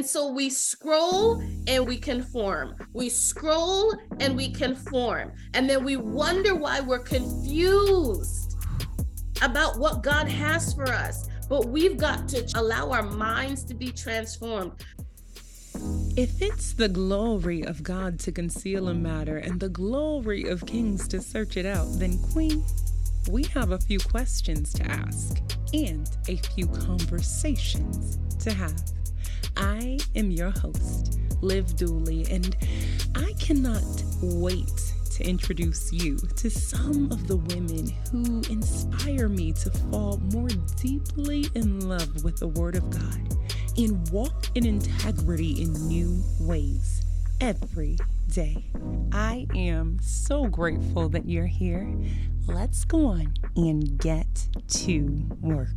And so we scroll and we conform. We scroll and we conform. And then we wonder why we're confused about what God has for us. But we've got to allow our minds to be transformed. If it's the glory of God to conceal a matter and the glory of kings to search it out, then, Queen, we have a few questions to ask and a few conversations to have. I am your host, Liv Dooley, and I cannot wait to introduce you to some of the women who inspire me to fall more deeply in love with the Word of God and walk in integrity in new ways every day. I am so grateful that you're here. Let's go on and get to work.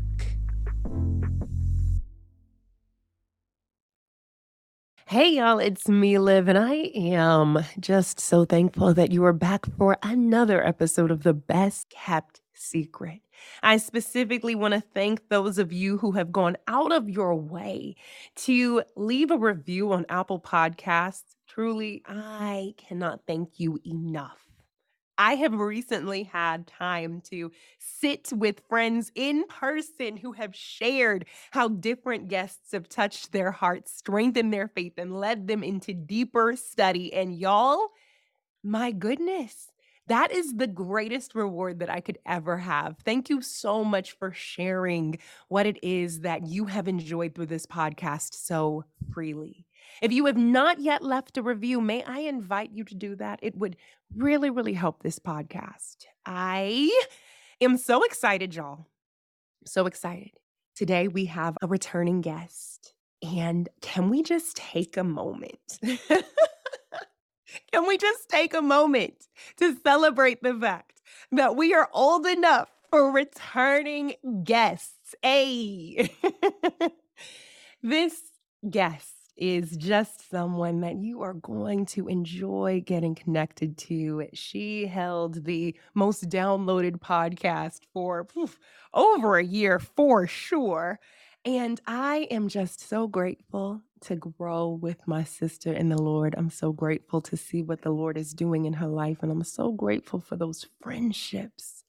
Hey, y'all, it's me, Liv, and I am just so thankful that you are back for another episode of The Best Kept Secret. I specifically want to thank those of you who have gone out of your way to leave a review on Apple Podcasts. Truly, I cannot thank you enough. I have recently had time to sit with friends in person who have shared how different guests have touched their hearts, strengthened their faith, and led them into deeper study. And y'all, my goodness, that is the greatest reward that I could ever have. Thank you so much for sharing what it is that you have enjoyed through this podcast so freely. If you have not yet left a review, may I invite you to do that? It would really, really help this podcast. I am so excited, y'all. So excited. Today we have a returning guest. And can we just take a moment? can we just take a moment to celebrate the fact that we are old enough for returning guests? A. this guest is just someone that you are going to enjoy getting connected to. She held the most downloaded podcast for over a year for sure. And I am just so grateful to grow with my sister in the Lord. I'm so grateful to see what the Lord is doing in her life. And I'm so grateful for those friendships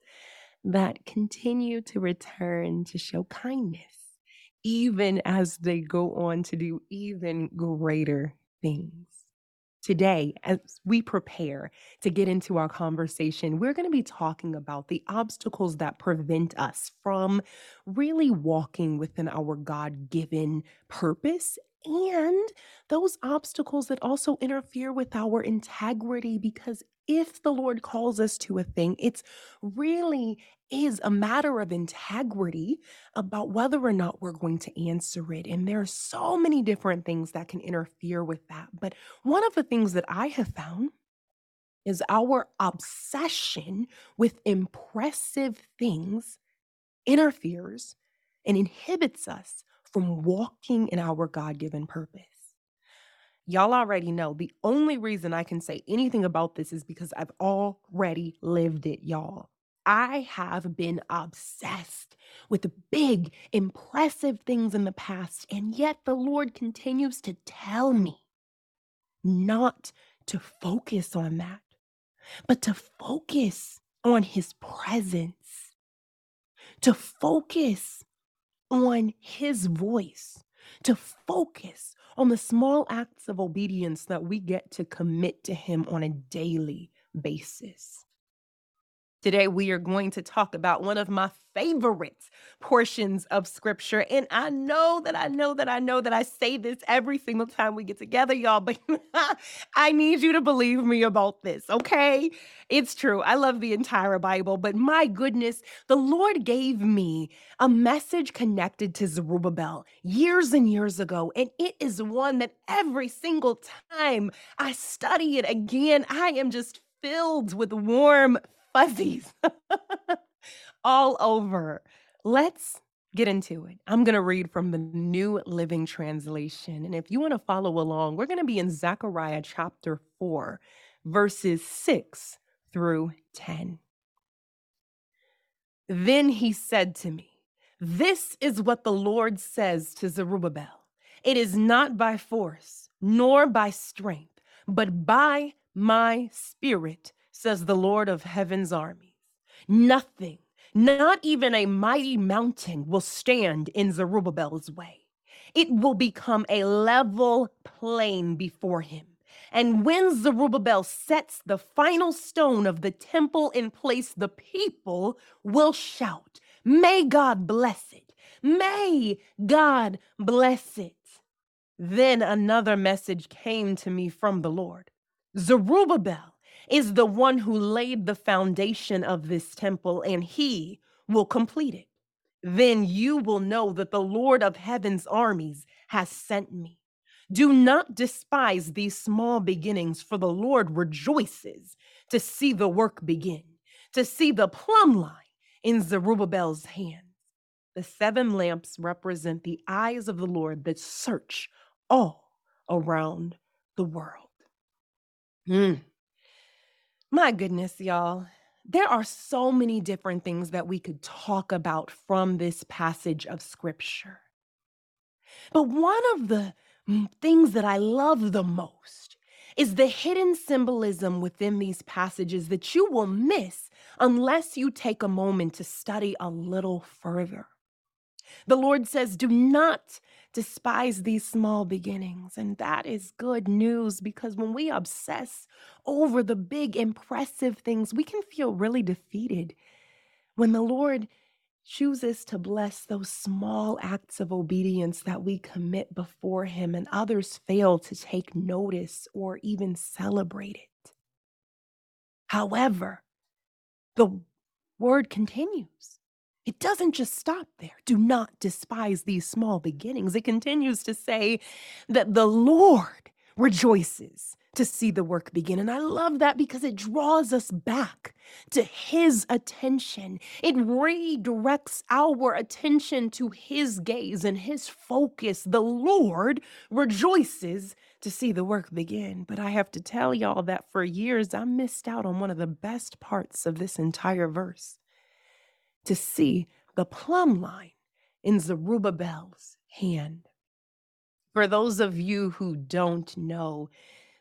that continue to return to show kindness even as they go on to do even greater things. Today, as we prepare to get into our conversation, we're going to be talking about the obstacles that prevent us from really walking within our God given purpose and those obstacles that also interfere with our integrity because if the Lord calls us to a thing, it's really is a matter of integrity about whether or not we're going to answer it. And there are so many different things that can interfere with that. But one of the things that I have found is our obsession with impressive things interferes and inhibits us from walking in our God given purpose. Y'all already know the only reason I can say anything about this is because I've already lived it, y'all. I have been obsessed with big, impressive things in the past, and yet the Lord continues to tell me not to focus on that, but to focus on His presence, to focus on His voice, to focus on the small acts of obedience that we get to commit to Him on a daily basis. Today, we are going to talk about one of my favorite portions of scripture. And I know that I know that I know that I say this every single time we get together, y'all, but I need you to believe me about this, okay? It's true. I love the entire Bible, but my goodness, the Lord gave me a message connected to Zerubbabel years and years ago. And it is one that every single time I study it again, I am just filled with warm fuzzies all over. Let's get into it. I'm going to read from the New Living Translation. And if you want to follow along, we're going to be in Zechariah chapter 4, verses 6 through 10. Then he said to me, This is what the Lord says to Zerubbabel It is not by force, nor by strength, but by my spirit, says the Lord of heaven's armies. Nothing, not even a mighty mountain, will stand in Zerubbabel's way. It will become a level plain before him. And when Zerubbabel sets the final stone of the temple in place, the people will shout, May God bless it. May God bless it. Then another message came to me from the Lord Zerubbabel is the one who laid the foundation of this temple, and he will complete it. Then you will know that the Lord of heaven's armies has sent me. Do not despise these small beginnings, for the Lord rejoices to see the work begin, to see the plumb line in Zerubbabel's hands. The seven lamps represent the eyes of the Lord that search all around the world. Mm. My goodness, y'all. There are so many different things that we could talk about from this passage of scripture. But one of the mm, things that I love the most is the hidden symbolism within these passages that you will miss unless you take a moment to study a little further. The Lord says, Do not despise these small beginnings. And that is good news because when we obsess over the big, impressive things, we can feel really defeated. When the Lord chooses to bless those small acts of obedience that we commit before Him, and others fail to take notice or even celebrate it. However, the word continues. It doesn't just stop there. Do not despise these small beginnings. It continues to say that the Lord rejoices to see the work begin. And I love that because it draws us back to His attention. It redirects our attention to His gaze and His focus. The Lord rejoices to see the work begin. But I have to tell y'all that for years I missed out on one of the best parts of this entire verse to see the plumb line in Zerubbabel's hand. For those of you who don't know,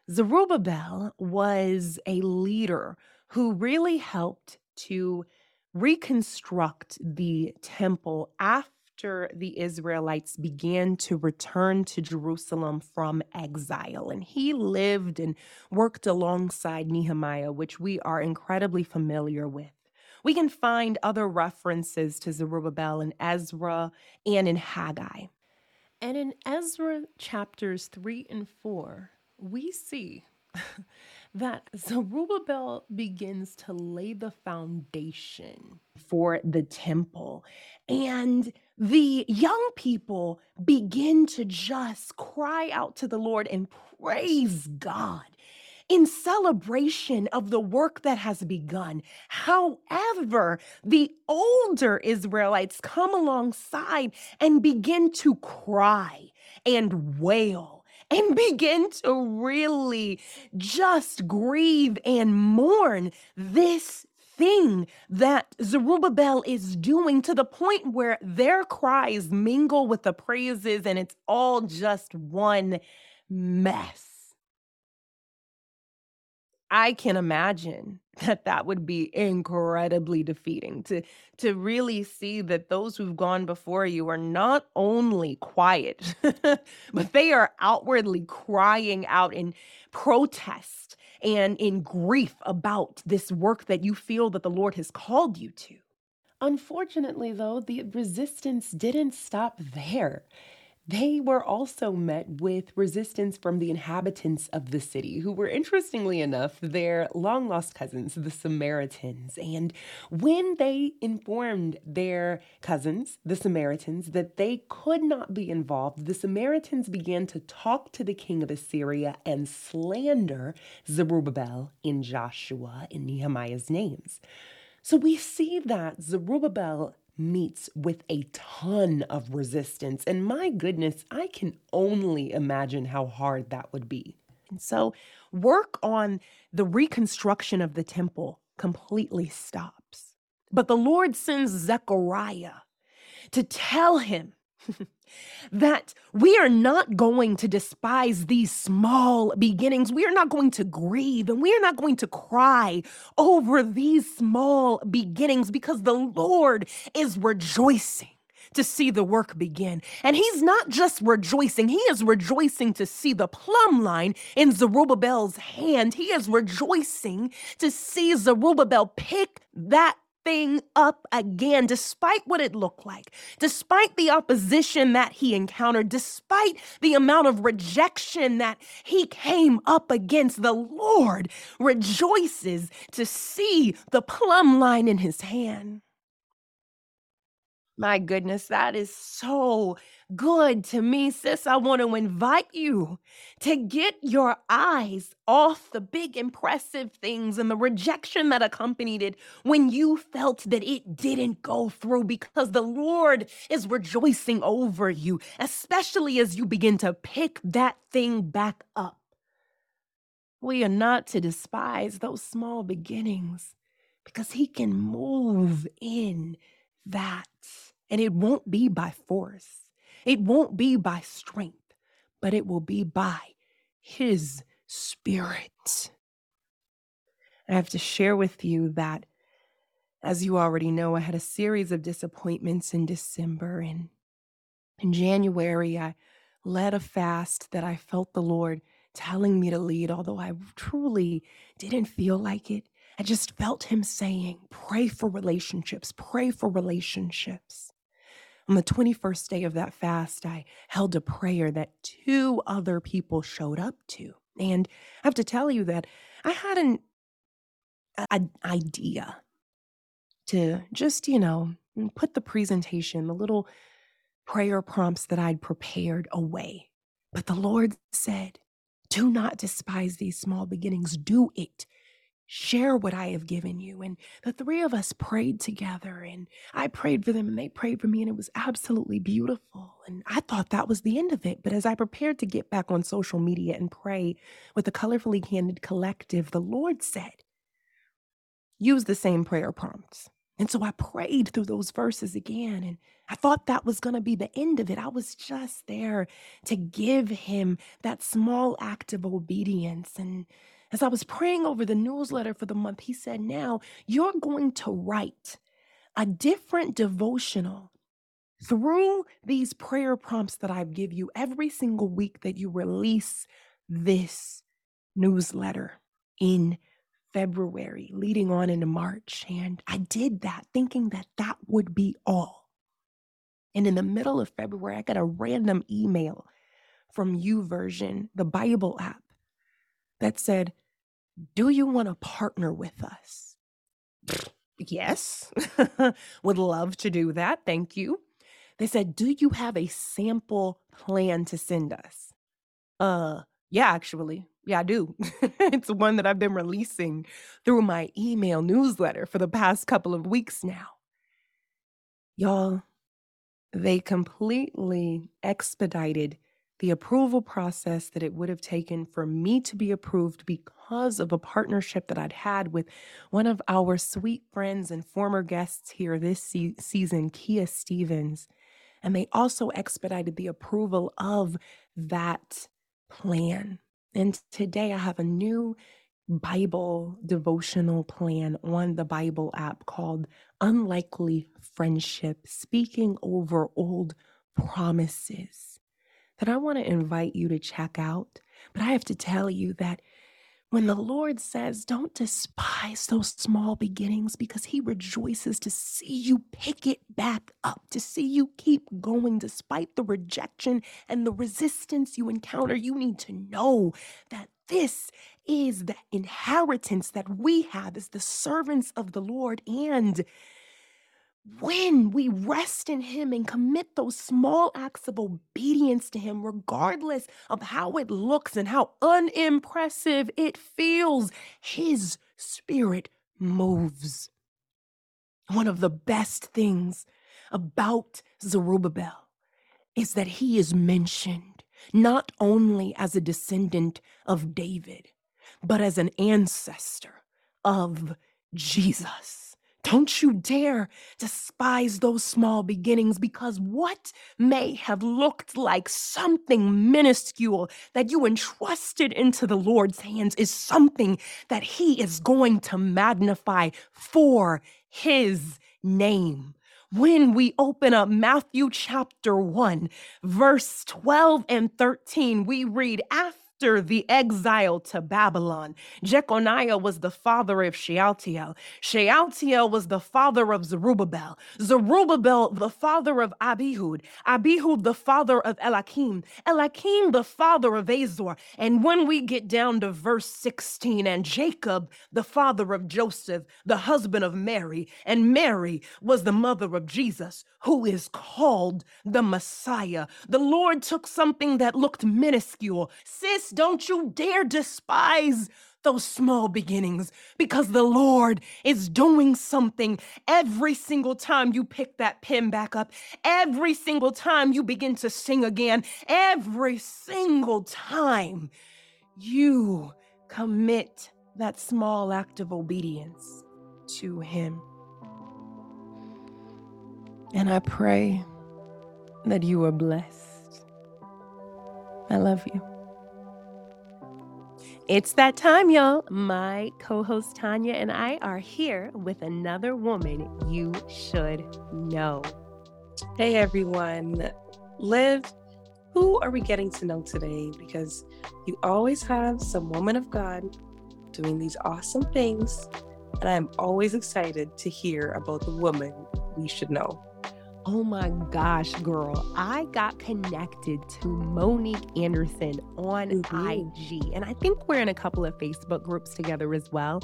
Zerubbabel was a leader who really helped to reconstruct the temple after the Israelites began to return to Jerusalem from exile. And he lived and worked alongside Nehemiah, which we are incredibly familiar with. We can find other references to Zerubbabel in Ezra and in Haggai. And in Ezra chapters 3 and 4, we see that Zerubbabel begins to lay the foundation for the temple. And the young people begin to just cry out to the Lord and praise God in celebration of the work that has begun. However, the older Israelites come alongside and begin to cry and wail and begin to really just grieve and mourn this thing that Zerubbabel is doing to the point where their cries mingle with the praises and it's all just one mess. I can imagine that that would be incredibly defeating to to really see that those who've gone before you are not only quiet but they are outwardly crying out in protest and in grief about this work that you feel that the Lord has called you to. Unfortunately, though, the resistance didn't stop there. They were also met with resistance from the inhabitants of the city, who were interestingly enough their long lost cousins, the Samaritans. And when they informed their cousins, the Samaritans, that they could not be involved, the Samaritans began to talk to the king of Assyria and slander Zerubbabel in Joshua and Nehemiah's names. So we see that Zerubbabel meets with a ton of resistance. And my goodness, I can only imagine how hard that would be. And so, work on the reconstruction of the temple completely stops. But the Lord sends Zechariah to tell him that we are not going to despise these small beginnings. We are not going to grieve and we are not going to cry over these small beginnings because the Lord is rejoicing to see the work begin. And he's not just rejoicing, he is rejoicing to see the plumb line in Zerubbabel's hand. He is rejoicing to see Zerubbabel pick that thing up again, despite what it looked like, despite the opposition that he encountered, despite the amount of rejection that he came up against. The Lord rejoices to see the plumb line in his hand. My goodness, that is so good to me, sis. I want to invite you to get your eyes off the big, impressive things and the rejection that accompanied it when you felt that it didn't go through because the Lord is rejoicing over you, especially as you begin to pick that thing back up. We are not to despise those small beginnings because He can move in that. And it won't be by force, it won't be by strength, but it will be by His Spirit. I have to share with you that, as you already know, I had a series of disappointments in December. And in January, I led a fast that I felt the Lord telling me to lead, although I truly didn't feel like it. I just felt him saying, pray for relationships, pray for relationships. On the 21st day of that fast, I held a prayer that two other people showed up to. And I have to tell you that I had an, idea to just, you know, put the presentation, the little prayer prompts that I'd prepared away. But the Lord said, Do not despise these small beginnings. Do it share what I have given you. And the three of us prayed together, and I prayed for them, and they prayed for me, and it was absolutely beautiful. And I thought that was the end of it. But as I prepared to get back on social media and pray with the Colorfully Candid Collective, the Lord said, use the same prayer prompts. And so I prayed through those verses again, and I thought that was going to be the end of it. I was just there to give him that small act of obedience. And as I was praying over the newsletter for the month, he said, Now you're going to write a different devotional through these prayer prompts that I give you every single week that you release this newsletter in February, leading on into March. And I did that thinking that that would be all. And in the middle of February, I got a random email from YouVersion, the Bible app, that said, do you want to partner with us? yes, would love to do that. Thank you. They said, Do you have a sample plan to send us? Uh, yeah, actually. Yeah, I do. it's one that I've been releasing through my email newsletter for the past couple of weeks now. Y'all, they completely expedited the approval process that it would have taken for me to be approved because of a partnership that I'd had with one of our sweet friends and former guests here this se- season, Kia Stevens. And they also expedited the approval of that plan. And today I have a new Bible devotional plan on the Bible app called Unlikely Friendship, speaking over old promises that I want to invite you to check out. But I have to tell you that when the Lord says, don't despise those small beginnings because He rejoices to see you pick it back up, to see you keep going despite the rejection and the resistance you encounter, you need to know that this is the inheritance that we have as the servants of the Lord. And when we rest in Him and commit those small acts of obedience to Him, regardless of how it looks and how unimpressive it feels, His Spirit moves. One of the best things about Zerubbabel is that he is mentioned not only as a descendant of David, but as an ancestor of Jesus Don't you dare despise those small beginnings because what may have looked like something minuscule that you entrusted into the Lord's hands is something that He is going to magnify for His name. When we open up Matthew chapter 1, verse 12 and 13, we read, After after the exile to Babylon, Jeconiah was the father of Shealtiel. Shealtiel was the father of Zerubbabel. Zerubbabel, the father of Abihud. Abihud, the father of Eliakim. Eliakim, the father of Azor. And when we get down to verse 16, and Jacob, the father of Joseph, the husband of Mary, and Mary was the mother of Jesus, who is called the Messiah. The Lord took something that looked minuscule. Sis, don't you dare despise those small beginnings because the Lord is doing something every single time you pick that pen back up, every single time you begin to sing again, every single time you commit that small act of obedience to Him. And I pray that you are blessed. I love you. It's that time, y'all. My co host Tanya and I are here with another woman you should know. Hey, everyone. Liv, who are we getting to know today? Because you always have some woman of God doing these awesome things. And I'm always excited to hear about the woman we should know. Oh my gosh, girl. I got connected to Monique Anderson on mm-hmm. IG. And I think we're in a couple of Facebook groups together as well.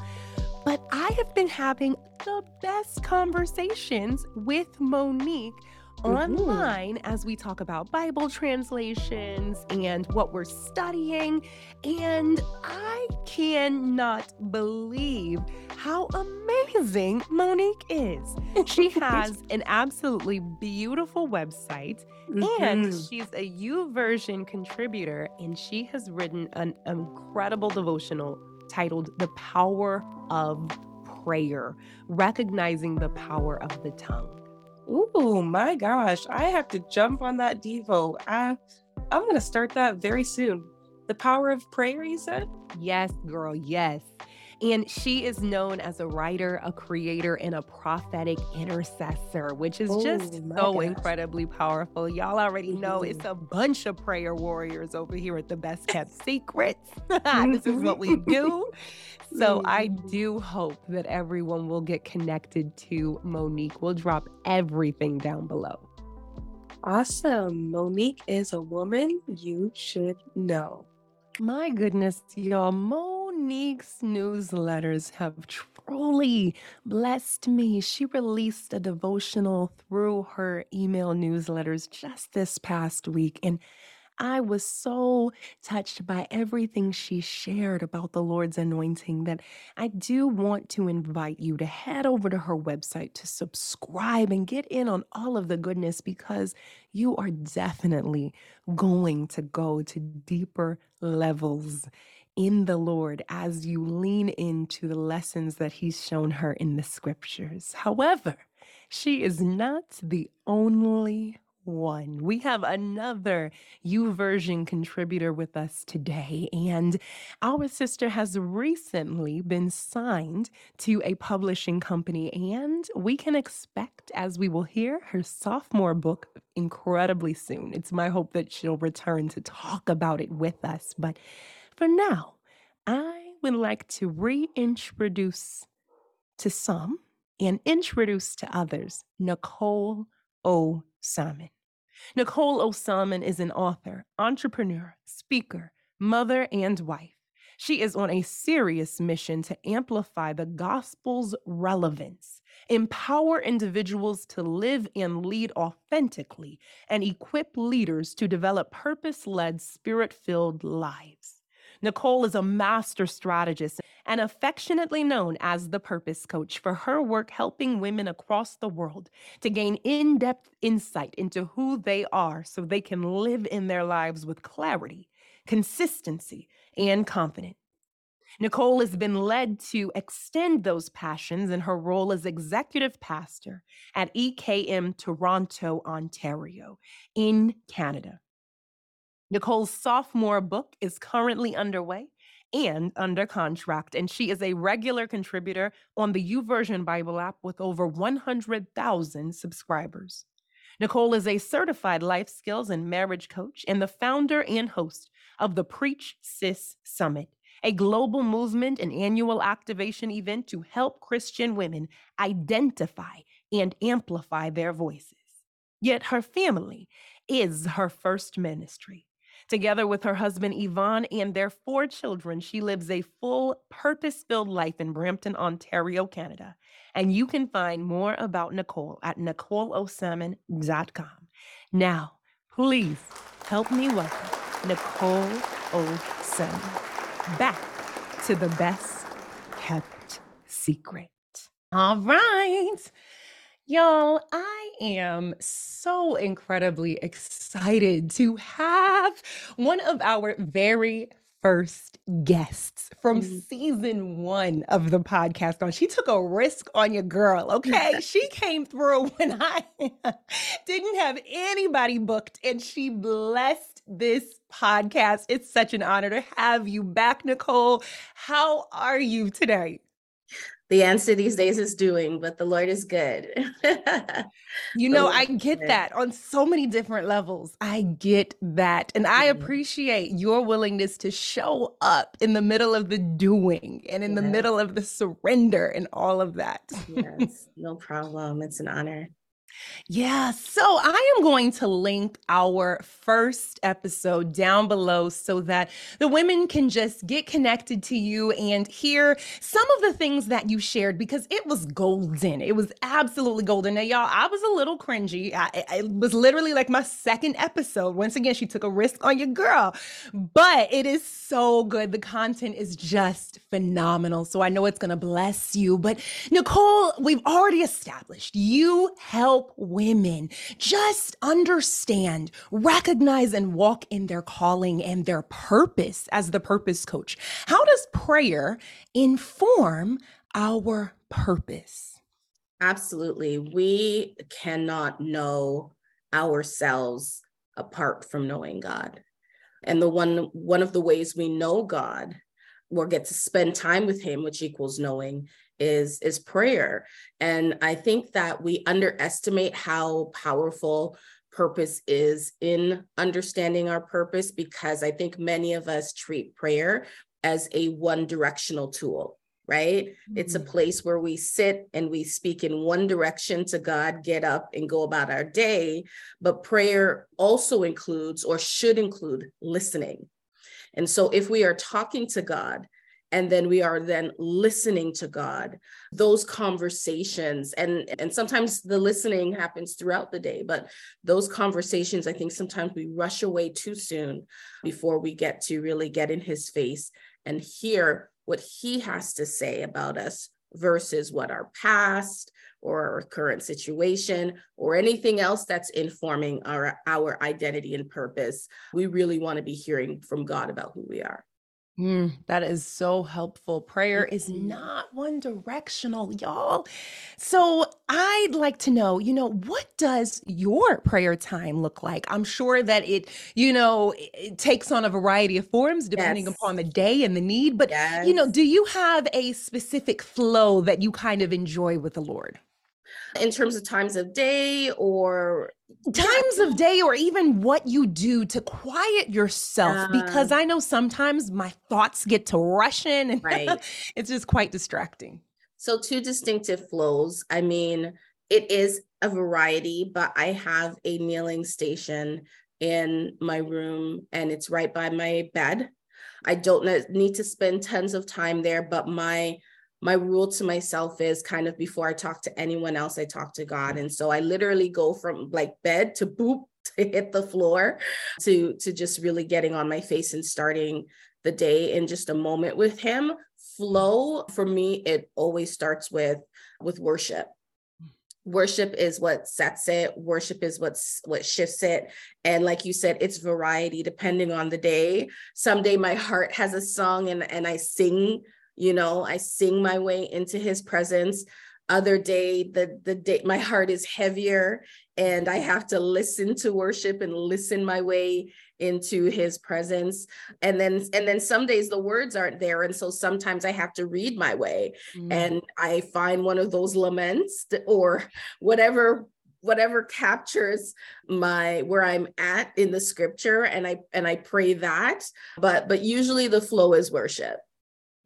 But I have been having the best conversations with Monique mm-hmm. online as we talk about Bible translations and what we're studying. And I cannot believe how amazing Monique is. She has an absolutely beautiful website mm-hmm. and she's a YouVersion contributor and she has written an incredible devotional titled The Power of Prayer, recognizing the power of the tongue. Oh my gosh, I have to jump on that Devo. I, I'm going to start that very soon. The power of prayer, you said? Yes, girl, yes. And she is known as a writer, a creator, and a prophetic intercessor, which is oh, just so gosh. incredibly powerful. Y'all already know mm-hmm. it's a bunch of prayer warriors over here at the Best Kept Secrets. this is what we do. So I mm-hmm. do hope that everyone will get connected to Monique. We'll drop everything down below. Awesome. Monique is a woman you should know. My goodness, y'all. Monique's newsletters have truly blessed me. She released a devotional through her email newsletters just this past week. And I was so touched by everything she shared about the Lord's anointing that I do want to invite you to head over to her website to subscribe and get in on all of the goodness because you are definitely going to go to deeper levels in the Lord as you lean into the lessons that He's shown her in the scriptures. However, she is not the only one. We have another YouVersion contributor with us today, and our sister has recently been signed to a publishing company, and we can expect, as we will hear, her sophomore book incredibly soon. It's my hope that she'll return to talk about it with us. But for now, I would like to reintroduce to some and introduce to others Nicole O. Salmon. Nicole O. Salmon is an author, entrepreneur, speaker, mother, and wife. She is on a serious mission to amplify the gospel's relevance, empower individuals to live and lead authentically, and equip leaders to develop purpose led, spirit filled lives. Nicole is a master strategist and affectionately known as the Purpose Coach for her work helping women across the world to gain in depth insight into who they are so they can live in their lives with clarity, consistency, and confidence. Nicole has been led to extend those passions in her role as executive pastor at EKM Toronto, Ontario, in Canada. Nicole's sophomore book is currently underway and under contract, and she is a regular contributor on the YouVersion Bible app with over 100,000 subscribers. Nicole is a certified life skills and marriage coach and the founder and host of the Preach Sis Summit, a global movement and annual activation event to help Christian women identify and amplify their voices. Yet her family is her first ministry. Together with her husband Yvonne and their four children, she lives a full, purpose filled life in Brampton, Ontario, Canada. And you can find more about Nicole at NicoleO'Salmon.com. Now, please help me welcome Nicole O. Salmon back to the best kept secret. All right. Y'all, I am so incredibly excited to have one of our very first guests from Mhm. season one of the podcast on. She took a risk on your girl, okay? she came through when I didn't have anybody booked and she blessed this podcast. It's such an honor to have you back, Nicole. How are you today? The answer these days is doing, but the Lord is good. You know, I get that on so many different levels. I get that. And I Mhm. appreciate your willingness to show up in the middle of the doing and in the middle of the surrender and all of that. yes, no problem. It's an honor. Yeah, so I am going to link our first episode down below so that the women can just get connected to you and hear some of the things that you shared because it was golden. It was absolutely golden. Now, y'all, I was a little cringy. I, it was literally like my second episode. Once again, she took a risk on your girl, but it is so good. The content is just phenomenal. So I know it's going to bless you. But Nicole, we've already established you help women just understand, recognize, and walk in their calling and their purpose as the purpose coach. How does prayer inform our purpose? Absolutely. We cannot know ourselves apart from knowing God. And the one one of the ways we know God or get to spend time with him, which equals knowing, is is prayer. And I think that we underestimate how powerful purpose is in understanding our purpose because I think many of us treat prayer as a one directional tool right? It's a mm-hmm. place where we sit and we speak in one direction to God, get up and go about our day. But prayer also includes or should include listening. And so if we are talking to God, and then we are then listening to God, those conversations, and, and sometimes the listening happens throughout the day, but those conversations, I think sometimes we rush away too soon before we get to really get in his face and hear what he has to say about us versus what our past or our current situation or anything else that's informing our our identity and purpose. We really want to be hearing from god about who we are Mm, that is so helpful. Prayer is Mhm. not one directional, y'all. So I'd like to know, you know, what does your prayer time look like? I'm sure that it, you know, it, takes on a variety of forms depending Yes. upon the day and the need. But, you know, do you have a specific flow that you kind of enjoy with the Lord? In terms of times of day or Times of day, or even what you do to quiet yourself, because Uh. I know sometimes my thoughts get to rushing and Right. it's just quite distracting. So two distinctive flows. I mean, it is a variety, but I have a kneeling station in my room and it's right by my bed. I don't need to spend tons of time there, but my my rule to myself is kind of before I talk to anyone else, I talk to God. And so I literally go from like bed to boop to hit the floor to to just really getting on my face and starting the day in just a moment with him. Flow for me it always starts with with worship. Worship is what sets it. Worship is what's what shifts it. And like you said it's variety depending on the day. Someday my heart has a song and and i sing you know i sing my way into his presence. Other day the the day my heart is heavier and i have to listen to worship and listen my way into his presence. And then and then some days the words aren't there. And so sometimes i have to read my way mm. and i find one of those laments or whatever whatever captures my where i'm at in the scripture. And i and i pray that but but usually the flow is worship.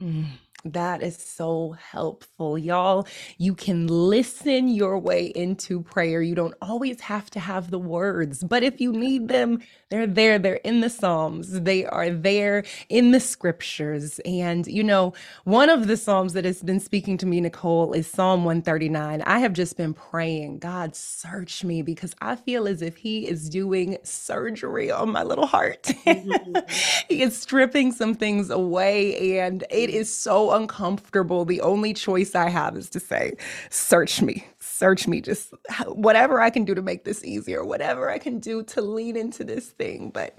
Mm. That is so helpful. Y'all, you can listen your way into prayer. You don't always have to have the words, but if you need them, they're there. They're in the Psalms, they are there in the scriptures. And, you know, one of the Psalms that has been speaking to me, Nicole, is Psalm 139. I have just been praying, God, search me because I feel as if He is doing surgery on my little heart. Mm-hmm. he is stripping some things away, and it is so uncomfortable. The only choice I have is to say, search me, search me, just whatever I can do to make this easier, whatever I can do to lean into this thing. But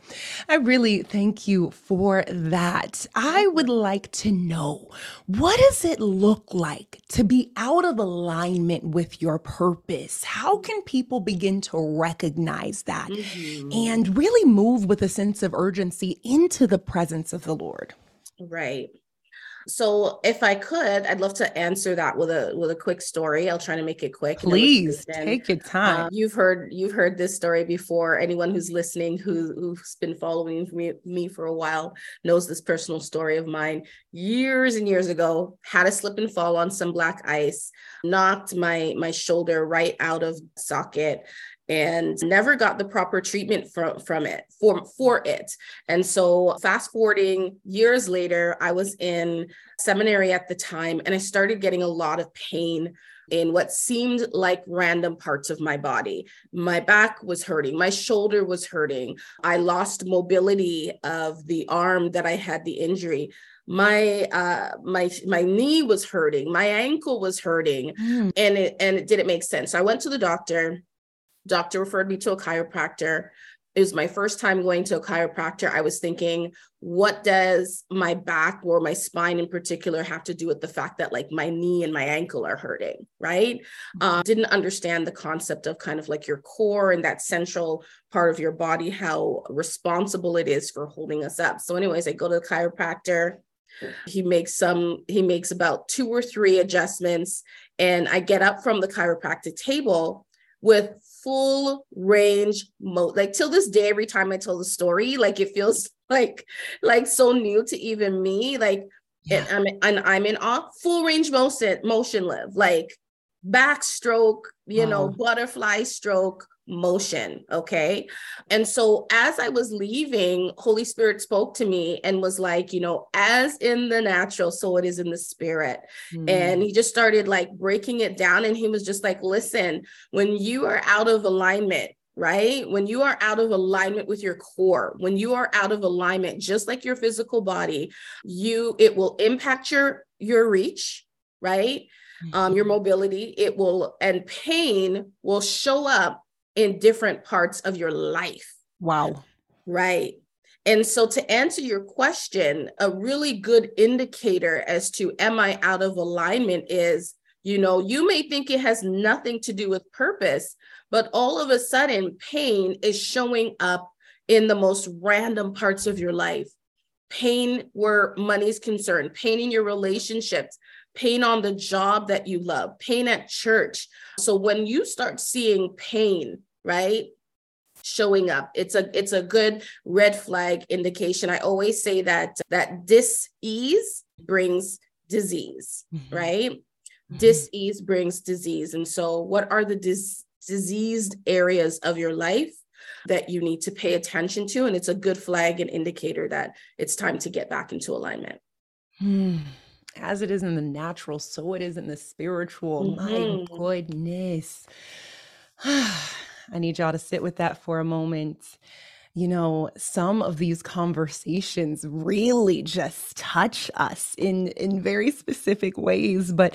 I really thank you for that. I would like to know what does it look like to be out of alignment with your purpose? How can people begin to recognize that mm-hmm. and really move with a sense of urgency into the presence of the Lord? Right. So if I could, I'd love to answer that with a with a quick story. I'll try to make it quick. Please take your time. Uh, you've heard you've heard this story before. Anyone who's listening who who's been following me, me for a while knows this personal story of mine. Years and years ago, had a slip and fall on some black ice, knocked my my shoulder right out of socket and never got the proper treatment from from it for for it and so fast forwarding years later i was in seminary at the time and i started getting a lot of pain in what seemed like random parts of my body. My back was hurting, my shoulder was hurting. I lost mobility of the arm that I had the injury. My uh my my knee was hurting, my ankle was hurting, mm. and it and it didn't make sense. So I went to the doctor doctor referred me to a chiropractor. It was my first time going to a chiropractor. I was thinking, what does my back or my spine in particular have to do with the fact that like my knee and my ankle are hurting? Right. Um, didn't understand the concept of kind of like your core and that central part of your body, how responsible it is for holding us up. So, anyways, I go to the chiropractor he makes some he makes about two or three adjustments and i get up from the chiropractic table with full range mode like till this day every time i tell the story like it feels like like so new to even me like yeah. and i'm and i'm in awe full range motion motion live like backstroke you wow. know butterfly stroke motion. Okay. And so as I was leaving, Holy Spirit spoke to me and was like, you know, as in the natural, so it is in the spirit. Mm-hmm. And he just started like breaking it down. And he was just like, listen, when you are out of alignment, right? When you are out of alignment with your core, when you are out of alignment, just like your physical body, you it will impact your your reach, right? Um, your mobility, it will, and pain will show up in different parts of your life. Wow. Right. And so, to answer your question, a really good indicator as to am I out of alignment is, you know, you may think it has nothing to do with purpose, but all of a sudden, pain is showing up in the most random parts of your life. Pain where money's concerned, pain in your relationships, pain on the job that you love, pain at church. So when you start seeing pain, right? showing up it's a it's a good red flag indication i always say that that dis-ease brings disease mm-hmm. right mm-hmm. dis-ease brings disease and so what are the dis- diseased areas of your life that you need to pay attention to and it's a good flag and indicator that it's time to get back into alignment hmm as it is in the natural, so it is in the spiritual. Mm-hmm. My goodness. I need y'all to sit with that for a moment. You know, some of these conversations really just touch us in in very specific ways, but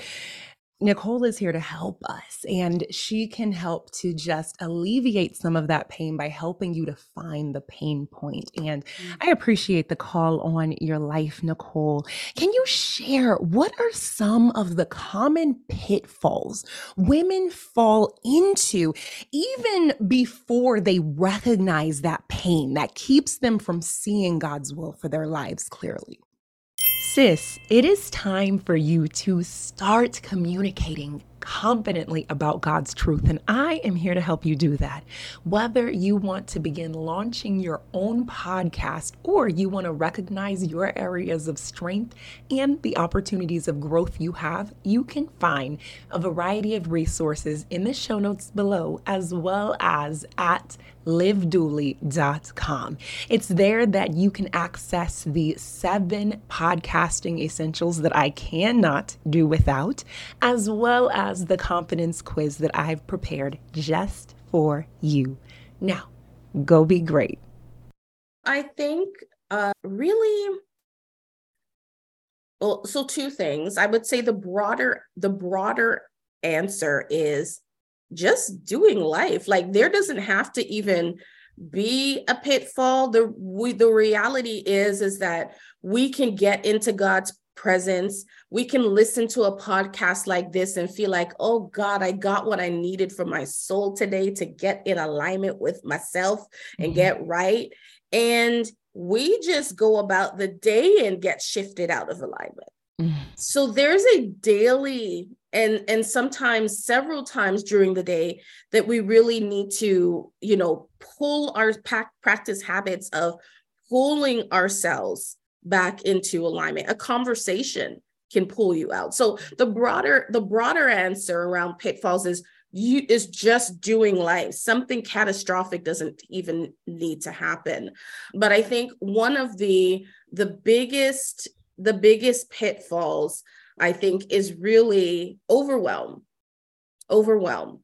Nicole is here to help us, and she can help to just alleviate some of that pain by helping you to find the pain point. And. I mm-hmm. appreciate the call on your life, Nicole. Can you share what are some of the common pitfalls women fall into even before they recognize that pain that keeps them from seeing God's will for their lives clearly? Sis, it is time for you to start communicating confidently about God's truth. And I am here to help you do that. Whether you want to begin launching your own podcast or you want to recognize your areas of strength and the opportunities of growth you have, you can find a variety of resources in the show notes below, as well as at liveduly.com. It's there that you can access the seven podcasting essentials that I cannot do without, as well as the confidence quiz that I've prepared just for you. Now, go be great. I think uh, really well so two things i would say the broader the broader answer is just doing life. Like there doesn't have to even be a pitfall. The we, the reality is is that we can get into God's presence. We can listen to a podcast like this and feel like, oh God, I got what I needed for my soul today to get in alignment with myself and mm-hmm. get right. And we just go about the day and get shifted out of alignment. Mm. So there's a daily and and sometimes several times during the day that we really need to you know pull our practice habits of pulling ourselves back into alignment a conversation can pull you out. So the broader the broader answer around pitfalls is you is just doing life. Something catastrophic doesn't even need to happen. But i think one of the the biggest the biggest pitfalls I think is really overwhelm. Overwhelm.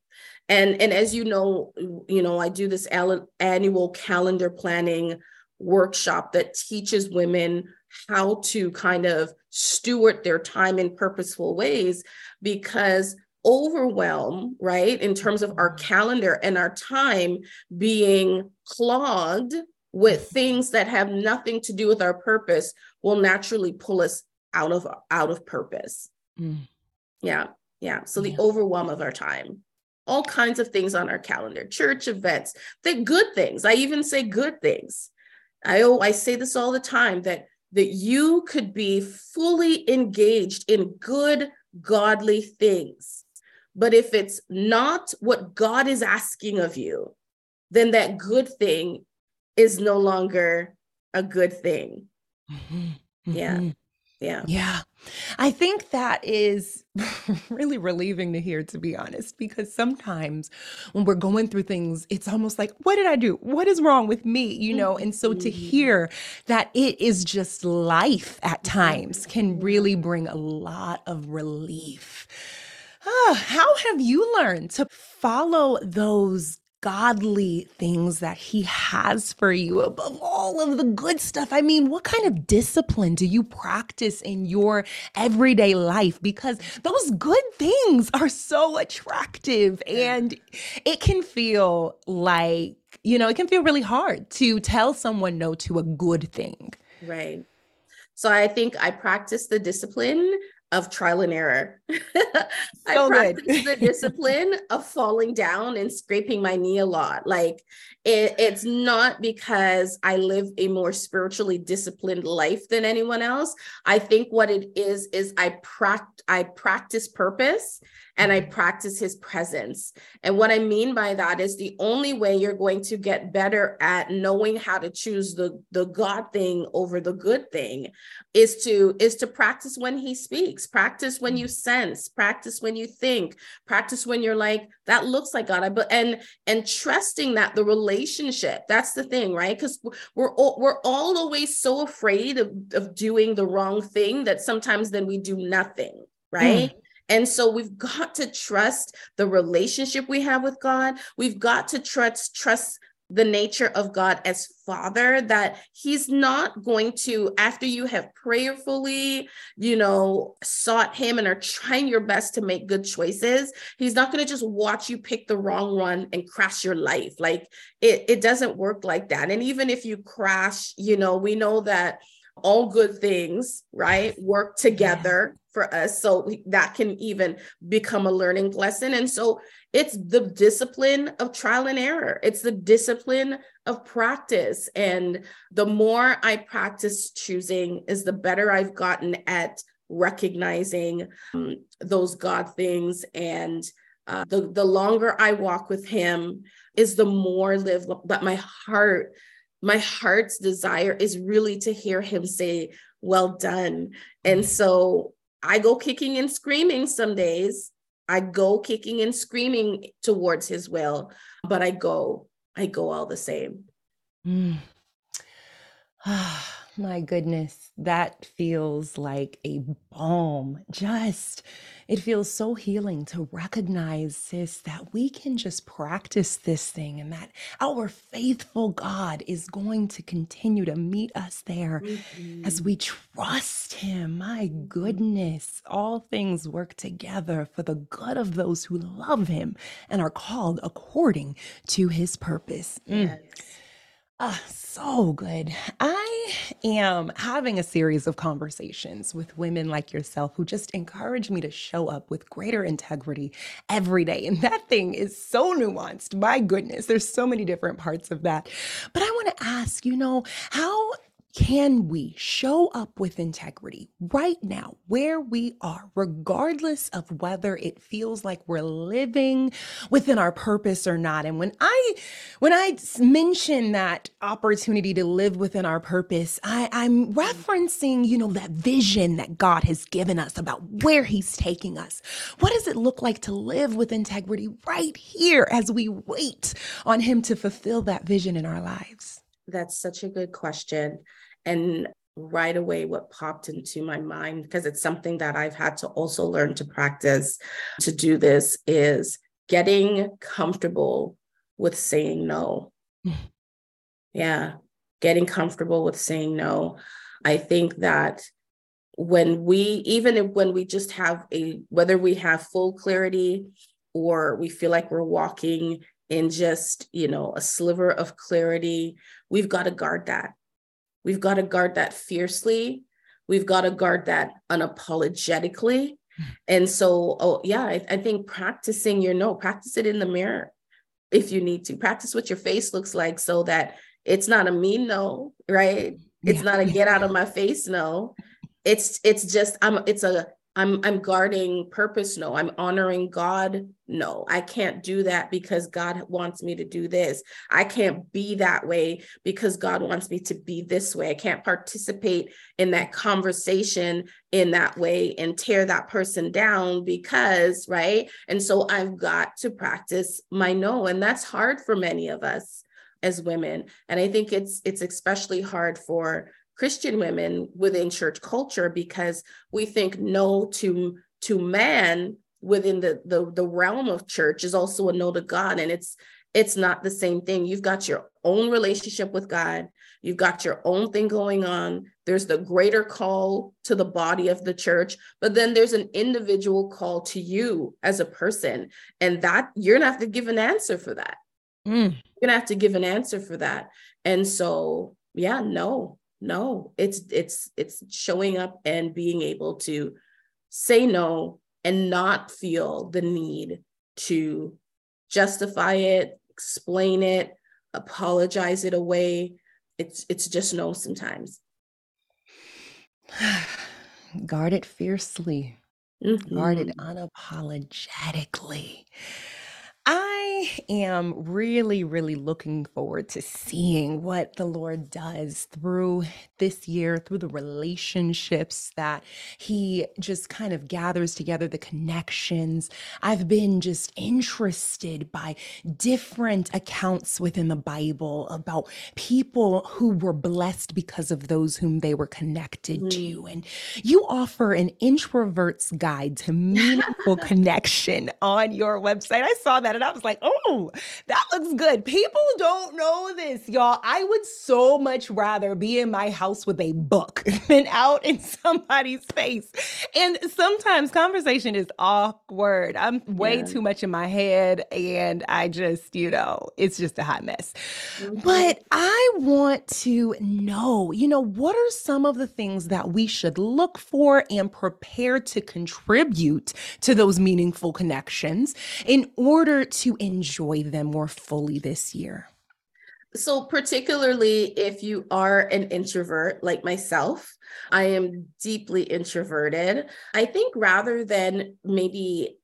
And, and as you know, you know, I do this annual calendar planning workshop that teaches women how to kind of steward their time in purposeful ways because overwhelm, right, in terms of our calendar and our time being clogged with things that have nothing to do with our purpose will naturally pull us out of out of purpose. Mm. yeah yeah. So the overwhelm of our time. All kinds of things on our calendar church events the good things. I even say good things. I oh i say this all the time that that you could be fully engaged in good godly things but if it's not what god is asking of you then that good thing is no longer a good thing mm-hmm. yeah mm-hmm. Yeah. Yeah. I think that is really relieving to hear, to be honest, because sometimes when we're going through things, it's almost like, what did I do? What is wrong with me? You know? And so to mm-hmm. hear that it is just life at times can really bring a lot of relief. Ah, how have you learned to follow those godly things that he has for you above all of the good stuff. I mean, what kind of discipline do you practice in your everyday life? Because those good things are so attractive and it can feel like, you know, it can feel really hard to tell someone no to a good thing. Right. So I think I practice the discipline of trial and error. so I practice the discipline of falling down and scraping my knee a lot. Like it, it's not because I live a more spiritually disciplined life than anyone else. I think what it is is I practice I practice purpose and I practice his presence. And what I mean by that is the only way you're going to get better at knowing how to choose the, the God thing over the good thing is to is to practice when he speaks, practice when you mm. sense, practice when you think, practice when you're like, that looks like God. But and and trusting that the relationship, that's the thing, right? Because we're all, we're all always so afraid of, of doing the wrong thing that sometimes then we do nothing, right? Mm. And so we've got to trust the relationship we have with God. We've got to trust trust the nature of God as Father, that He's not going to, after you have prayerfully, you know, sought Him and are trying your best to make good choices, He's not going to just watch you pick the wrong one and crash your life. Like it, it doesn't work like that. And even if you crash, you know, we know that all good things, right, work together for us. So that can even become a learning lesson. And so it's the discipline of trial and error, it's the discipline of practice. And the more I practice choosing, is the better I've gotten at recognizing um, those God things. And uh, the, the longer I walk with Him, is the more live that my heart my heart's desire is really to hear him say well done and so i go kicking and screaming some days I go kicking and screaming towards his will, but I go, I go all the same. Mm. my goodness, that feels like a balm. Just, it feels so healing to recognize, sis, that we can just practice this thing and that our faithful God is going to continue to meet us there mm-hmm. as we trust Him. My goodness, all things work together for the good of those who love Him and are called according to His purpose. Mm. Yes. Ah, so good. I am having a series of conversations with women like yourself who just encourage me to show up with greater integrity every day. And that thing is so nuanced. My goodness, there's so many different parts of that. But I want to ask, you know, how can we show up with integrity right now, where we are, regardless of whether it feels like we're living within our purpose or not? And when I when I mention that opportunity to live within our purpose, I, I'm referencing, you know, that vision that God has given us about where He's taking us. What does it look like to live with integrity right here as we wait on Him to fulfill that vision in our lives? That's such a good question. And right away, what popped into my mind, because it's something that I've had to also learn to practice to do this, is getting comfortable with saying no. yeah, getting comfortable with saying no. I think that when we, even if, when we just have a, whether we have full clarity or we feel like we're walking in just, you know, a sliver of clarity, we've got to guard that We've got to guard that fiercely. We've got to guard that unapologetically. And so, oh, yeah, I, I think practicing your no, practice it in the mirror if you need to. Practice what your face looks like so that it's not a mean no, right? It's yeah. not a get out of my face no. It's it's just I'm it's a I'm I'm guarding purpose. No, I'm honoring God. No, I can't do that because God wants me to do this. I can't be that way because God wants me to be this way. I can't participate in that conversation in that way and tear that person down because, right? And so I've got to practice my no and that's hard for many of us as women. And I think it's it's especially hard for Christian women within church culture because we think no to to man within the, the the realm of church is also a no to God and it's it's not the same thing. You've got your own relationship with God. You've got your own thing going on. There's the greater call to the body of the church, but then there's an individual call to you as a person. And that you're gonna have to give an answer for that. Mm. You're gonna have to give an answer for that. And so, yeah, no, no it's it's it's showing up and being able to say no and not feel the need to justify it explain it apologize it away. It's it's just no sometimes. Guard it fiercely. Mm-hmm. guard it unapologetically I am really, really looking forward to seeing what the Lord does through this year, through the relationships that He just kind of gathers together, the connections. I've been just interested by different accounts within the Bible about people who were blessed because of those whom they were connected mm. to. And you offer an introvert's guide to meaningful connection on your website. I saw that and I was like, oh, that looks good. People don't know this, y'all. I would so much rather be in my house with a book than out in somebody's face. And sometimes conversation is awkward. I'm way yeah. too much in my head and I just, you know, it's just a hot mess. Mm-hmm. But I want to know, you know, what are some of the things that we should look for and prepare to contribute to those meaningful connections in order to enjoy them more fully this year? So, particularly if you are an introvert like myself, I am deeply introverted. I think rather than maybe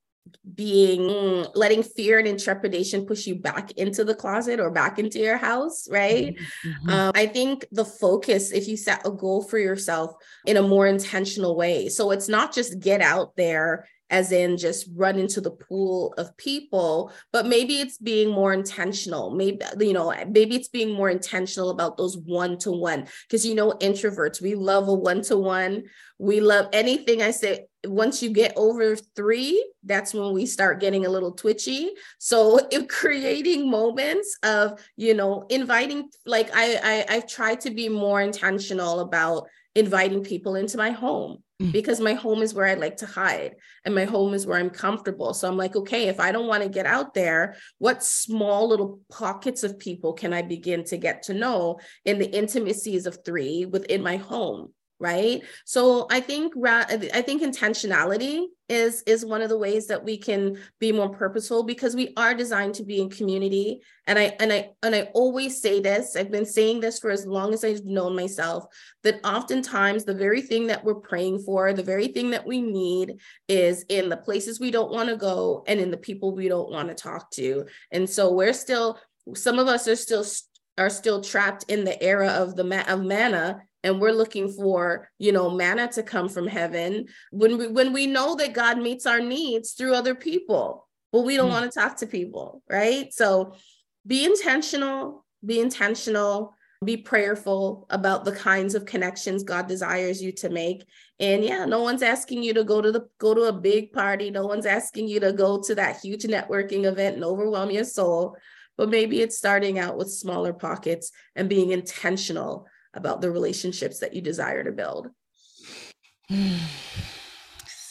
being letting fear and intrepidation push you back into the closet or back into your house right mm-hmm. um, i think the focus if you set a goal for yourself in a more intentional way so it's not just get out there as in just run into the pool of people but maybe it's being more intentional. Maybe you know maybe it's being more intentional about those one to one because you know introverts we love a one to one we love anything i say once you get over three that's when we start getting a little twitchy. So if creating moments of you know inviting like I, I i've tried to be more intentional about inviting people into my home. Mm. because my home is where I like to hide and my home is where I'm comfortable. So I'm like, okay, if I don't want to get out there, what small little pockets of people can I begin to get to know in the intimacies of three within my home? Right? So i think i think intentionality is is one of the ways that we can be more purposeful because we are designed to be in community. And i and i and i always say this i've been saying this for as long as i've known myself that oftentimes the very thing that we're praying for the very thing that we need is in the places we don't want to go and in the people we don't want to talk to. And so we're still some of us are still are still trapped in the era of the ma- of manna and we're looking for you know manna to come from heaven when we when we know that god meets our needs through other people but we don't mm. want to talk to people right? So be intentional be intentional be prayerful about the kinds of connections god desires you to make. And yeah no one's asking you to go to the go to a big party. No one's asking you to go to that huge networking event and overwhelm your soul. But maybe it's starting out with smaller pockets and being intentional about the relationships that you desire to build.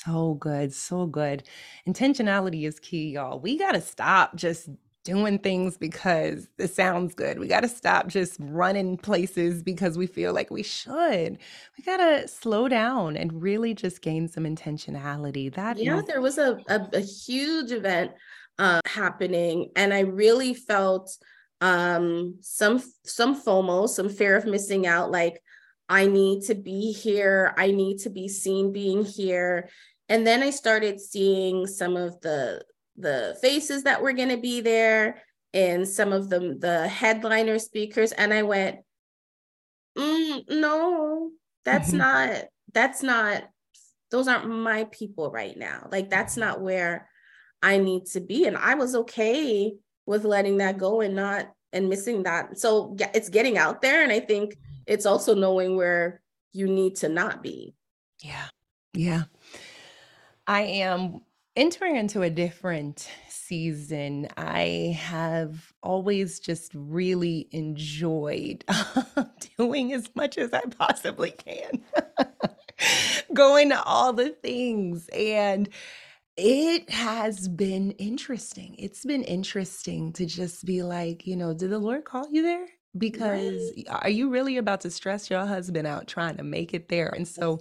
So good, so good. Intentionality is key, y'all. We got to stop just doing things because it sounds good. We got to stop just running places because we feel like we should. We got to slow down and really just gain some intentionality. That yeah, is- there was a, a, a huge event uh, happening, and I really felt um, some some FOMO, some fear of missing out, like I need to be here, I need to be seen being here. And then I started seeing some of the the faces that were going to be there and some of the the headliner speakers and I went mm, no that's mm-hmm. not that's not those aren't my people right now like that's not where I need to be and I was okay with letting that go and not and missing that. So yeah, it's getting out there. And I think it's also knowing where you need to not be. Yeah. Yeah. I am entering into a different season. I have always just really enjoyed doing as much as I possibly can, going to all the things. And it has been interesting. It's been interesting to just be like, you know, did the Lord call you there? Because Right. are you really about to stress your husband out trying to make it there? And so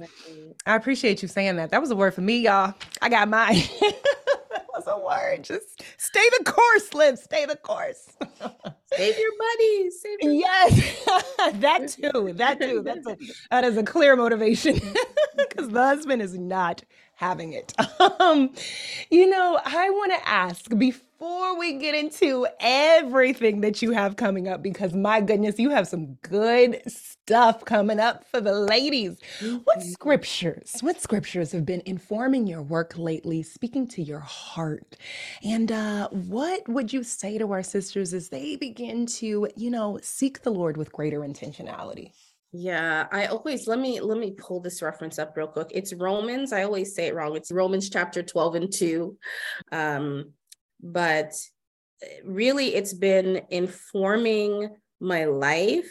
I appreciate you saying that. That was a word for me, y'all. I got mine. that was a word. Just stay the course, Liv. Stay the course. Save your money. Save your Yes, that too. That too. That's a that is a clear motivation because the husband is not having it. Um, you know, I want to ask before we get into everything that you have coming up, because my goodness, you have some good stuff coming up for the ladies. What scriptures, what scriptures have been informing your work lately, speaking to your heart? And uh, what would you say to our sisters as they begin to, you know, seek the Lord with greater intentionality? Yeah, I always let me let me pull this reference up real quick. It's Romans. I always say it wrong. It's Romans chapter 12 and 2. Um, but really it's been informing my life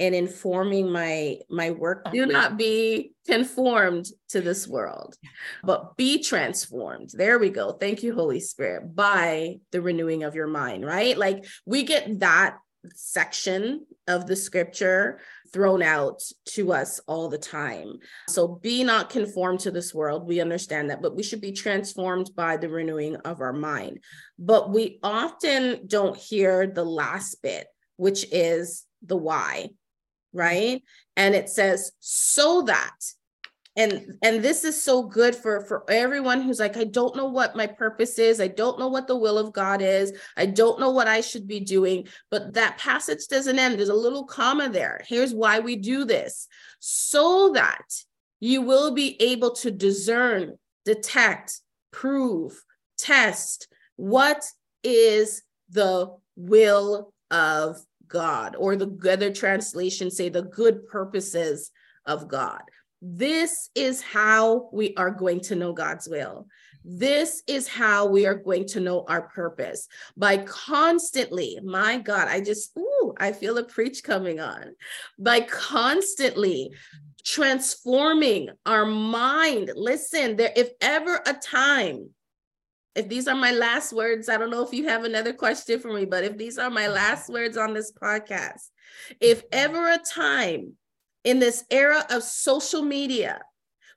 and informing my my work do not be conformed to this world but be transformed there we go thank you holy spirit by the renewing of your mind right like we get that section of the scripture thrown out to us all the time. So be not conformed to this world. We understand that, but we should be transformed by the renewing of our mind. But we often don't hear the last bit, which is the why right and it says so that and and this is so good for for everyone who's like i don't know what my purpose is. I don't know what the will of god is. I don't know what i should be doing. But that passage doesn't end. There's a little comma there. Here's why we do this. So that you will be able to discern detect prove test what is the will of God, or the other translations say the good purposes of God. This is how we are going to know God's will. This is how we are going to know our purpose by constantly, my God, I just, ooh, I feel a preach coming on. By constantly transforming our mind. Listen, there, if ever a time if these are my last words, I don't know if you have another question for me, but if these are my last words on this podcast, if ever a time in this era of social media,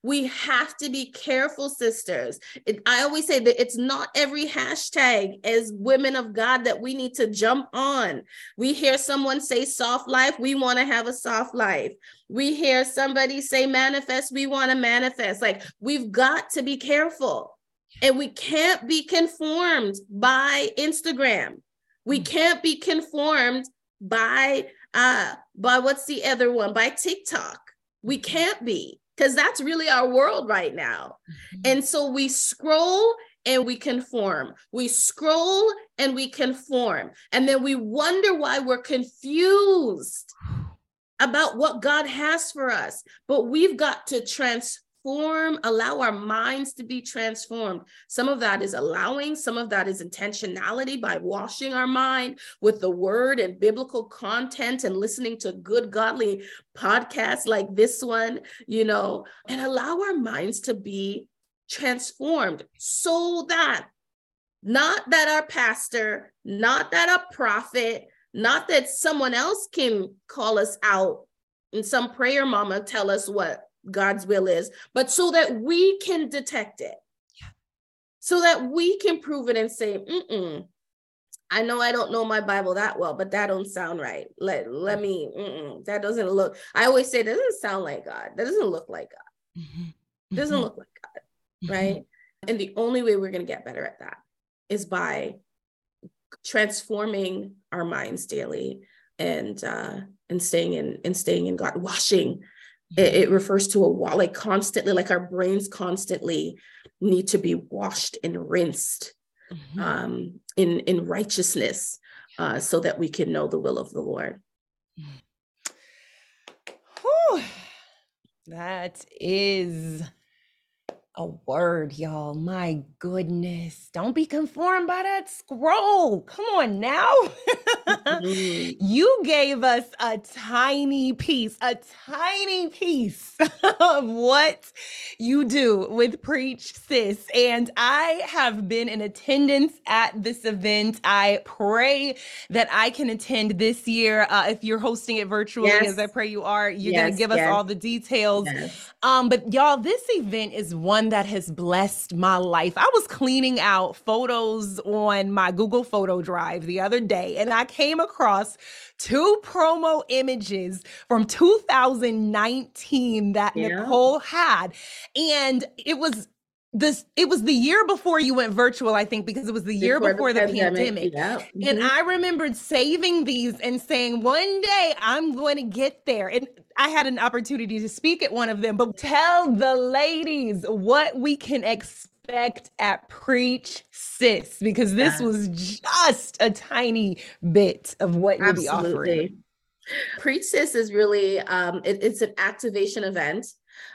we have to be careful, sisters. It, I always say that it's not every hashtag as women of God that we need to jump on. We hear someone say soft life, we want to have a soft life. We hear somebody say manifest, we want to manifest. Like we've got to be careful and we can't be conformed by Instagram. We mm. can't be conformed by uh by what's the other one? By TikTok. We mm-hmm. can't be because that's really our world right now. Mm-hmm. And so we scroll and we conform. We scroll and we conform. And then we wonder why we're confused about what God has for us. But we've got to transform transform, allow our minds to be transformed. Some of that is allowing, some of that is intentionality by washing our mind with the word and biblical content and listening to good, godly podcasts like this one, you know, and allow our minds to be transformed so that not that our pastor, not that a prophet, not that someone else can call us out and some prayer mama tell us what God's will is, but so that we can detect it. Yeah. So that we can prove it and say, mm I know I don't know my Bible that well, but that don't sound right. Let let me. that doesn't look. I always say that doesn't sound like God. That doesn't look like God. Mm-hmm. Doesn't mm-hmm. look like God, mm-hmm. right? And the only way we're gonna get better at that is by transforming our minds daily and uh and staying in and staying in God, washing it, it refers to a wall, like constantly, like our brains constantly need to be washed and rinsed mm-hmm. um, in in righteousness, uh, so that we can know the will of the Lord. Whew. That is a word, y'all. My goodness. Don't be conformed by that scroll. Come on now. You gave us a tiny piece, a tiny piece of what you do with Preach Sis. And I have been in attendance at this event. I pray that I can attend this year. Uh, if you're hosting it virtually, yes. as I pray you are, you're yes, going to give yes. us all the details. Um, but y'all, this event is one that has blessed my life. I was cleaning out photos on my Google Photo Drive the other day, and I came across two promo images from 2019 that yeah. Nicole had. And it was this it was the year before you went virtual i think because it was the year before, before the, the, pandemic, pandemic. Yeah. Mm-hmm. and i remembered saving these and saying one day i'm going to get there and i had an opportunity to speak at one of them but tell the ladies what we can expect at preach sis because this yeah. was just a tiny bit of what you'll be offering. Preach sis is really um, it, it's an activation event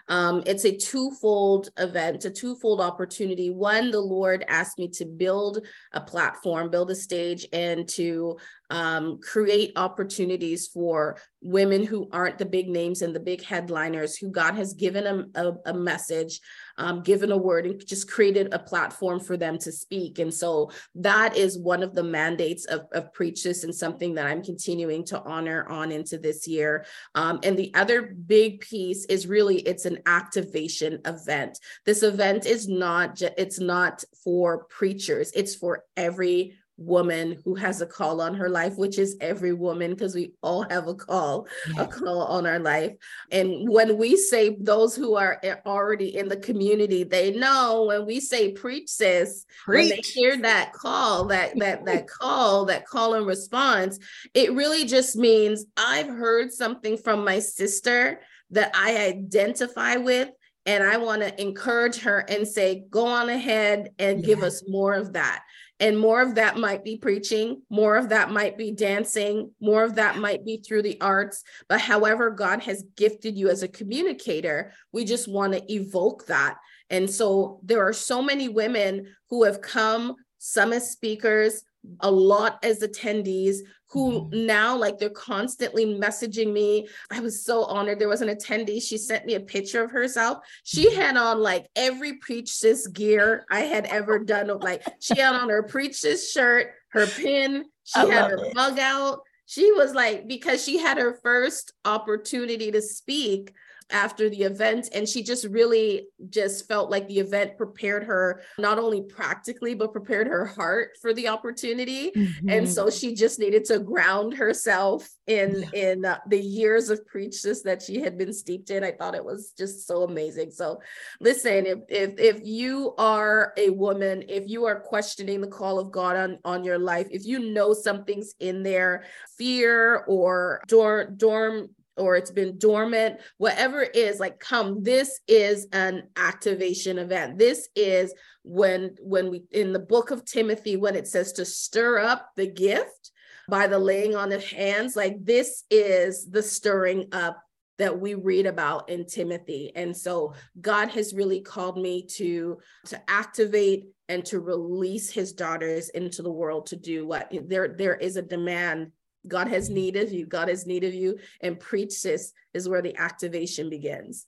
Um, it's a twofold event, a twofold opportunity. One, the Lord asked me to build a platform, build a stage, and to um, create opportunities for women who aren't the big names and the big headliners, who God has given a, a, a message, um, given a word, and just created a platform for them to speak. And so that is one of the mandates of, of Preach Sis and something that I'm continuing to honor on into this year. Um, and the other big piece is really it's an activation event. This event is not it's not for preachers, it's for every woman who has a call on her life which is every woman because we all have a call a call on our life and when we say those who are eh, already in the community they know when we say preach sis preach. when they hear that call that that that call that call and response it really just means i've heard something from my sister that i identify with and I want to encourage her and say, go on ahead and yeah. give us more of that. And more of that might be preaching, more of that might be dancing, more of that might be through the arts. But however, God has gifted you as a communicator, we just want to evoke that. And so there are so many women who have come, some as speakers, a lot as attendees who mm-hmm. now like they're constantly messaging me. I was so honored. There was an attendee. She sent me a picture of herself. She mm-hmm. had on like every preach sis gear I had ever done. Like she had on her preach sis shirt, her pin, she I had her it. mug out. She was like, because she had her first opportunity to speak after the event and she just really just felt like the event prepared her not only practically but prepared her heart for the opportunity mm-hmm. and so she just needed to ground herself in yeah. in uh, the years of preachers that she had been steeped in i thought it was just so amazing so listen if if if you are a woman if you are questioning the call of god on on your life if you know something's in there fear or dorm dorm or it's been dormant, whatever it is, like come, this is an activation event. This is when when we in the book of Timothy, when it says to stir up the gift by the laying on of hands, like this is the stirring up that we read about in Timothy. And so God has really called me to to activate and to release his daughters into the world to do what there there is a demand God has need of you. God has need of you. And preach sis is where the activation begins.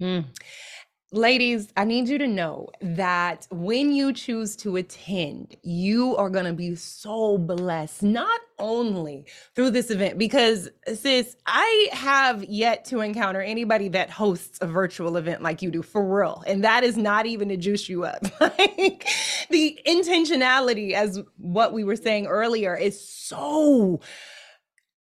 Mm. Ladies, I need you to know that when you choose to attend, you are going to be so blessed, not only through this event, because sis, I have yet to encounter anybody that hosts a virtual event like you do for real. And that is not even to juice you up. like the intentionality, as what we were saying earlier, is so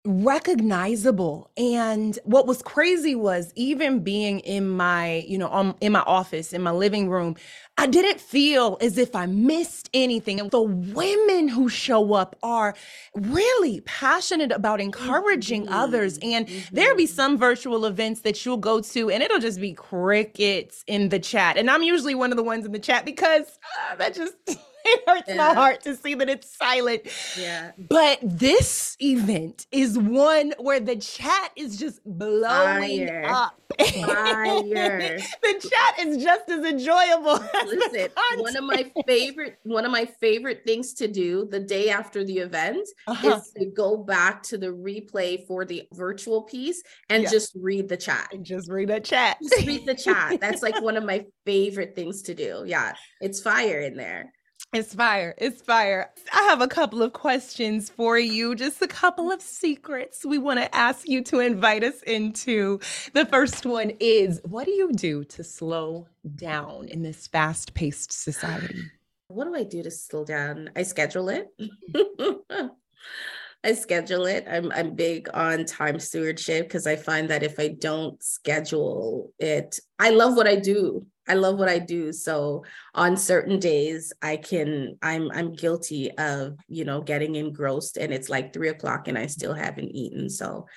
recognizable and what was crazy was even being in my you know um, in my office in my living room i didn't feel as if i missed anything and the women who show up are really passionate about encouraging mm-hmm. others and mm-hmm. there'll be some virtual events that you'll go to and it'll just be crickets in the chat and i'm usually one of the ones in the chat because uh, that just it hurts yeah. my heart to see that it's silent. Yeah. But this event is one where the chat is just blowing Fire. up. Fire. the chat is just as enjoyable. As Listen, one of my favorite one of my favorite things to do the day after the event uh-huh. is to go back to the replay for the virtual piece and yeah. just read the chat. And just read the chat. Just read the chat. That's like one of my favorite things to do. Yeah. It's fire in there. It's fire. It's fire. I have a couple of questions for you, just a couple of secrets we want to ask you to invite us into. The first one is what do you do to slow down in this fast paced society? What do I do to slow down? I schedule it. Mm-hmm. I schedule it. I'm I'm big on time stewardship because I find that if I don't schedule it, I love what I do. I love what I do. So on certain days, I can, I'm I'm guilty of, you know, getting engrossed and it's like three o'clock and I still haven't eaten. So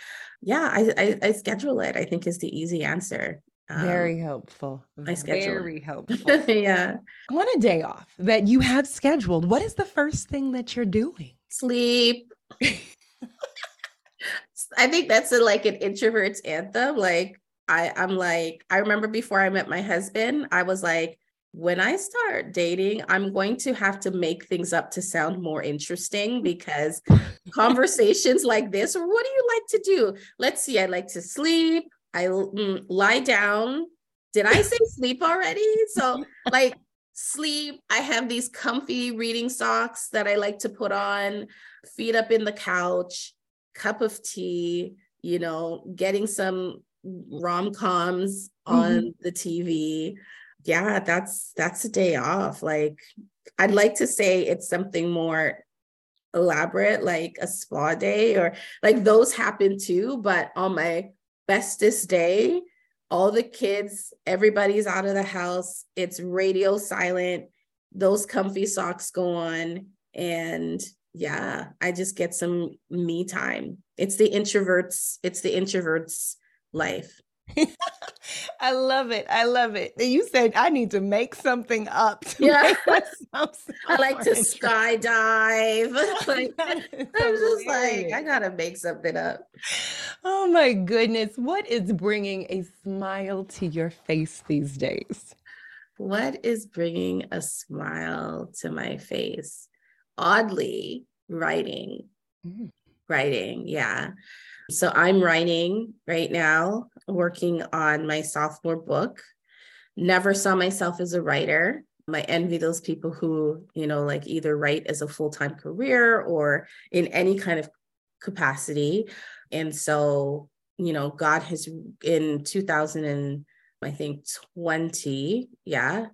yeah, I I, I schedule it. I think is the easy answer. Um, Very helpful. I schedule. Very helpful. yeah. On a day off that you have scheduled, what is the first thing that you're doing? Sleep. I think that's a, like an introvert's anthem. Like I, I'm like, I remember before I met my husband, I was like, when I start dating, I'm going to have to make things up to sound more interesting because conversations like this, or what do you like to do? Let's see, I like to sleep, I mm, lie down. Did I say sleep already? So, like, sleep. I have these comfy reading socks that I like to put on, feet up in the couch, cup of tea, you know, getting some rom-coms on mm-hmm. the TV yeah, that's that's a day off. Like I'd like to say it's something more elaborate, like a spa day, or like those happen too. But on my bestest day, all the kids, everybody's out of the house. It's radio silent. Those comfy socks go on. And yeah, I just get some me time. It's the introverts, it's the introverts life. I love it. I love it. You said I need to make something up. yeah. I like to skydive. like, I'm just like, I gotta make something up. Oh my goodness. What is bringing a smile to your face these days? What is bringing a smile to my face? Oddly, writing. Mm. Writing, yeah. So I'm writing right now, working on my sophomore book. Never saw myself as a writer. I envy those people who, you know, like either write as a full time career or in any kind of capacity. And so, you know, God has in 2000 and I think 20, yeah,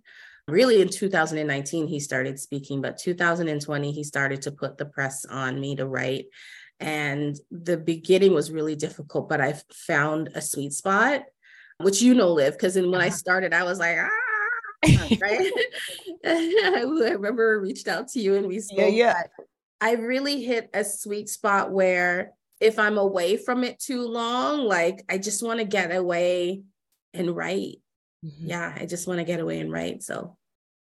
really in 2019 he started speaking but 2020 he started to put the press on me to write and the beginning was really difficult, but I found a sweet spot, which you know, live. because when I uh-huh. started, I was like, ah, right. I remember I reached out to you and we spoke. Yeah, yeah. I really hit a sweet spot where if I'm away from it too long, like I just want to get away and write. Mm-hmm. Yeah, I just want to get away and write. So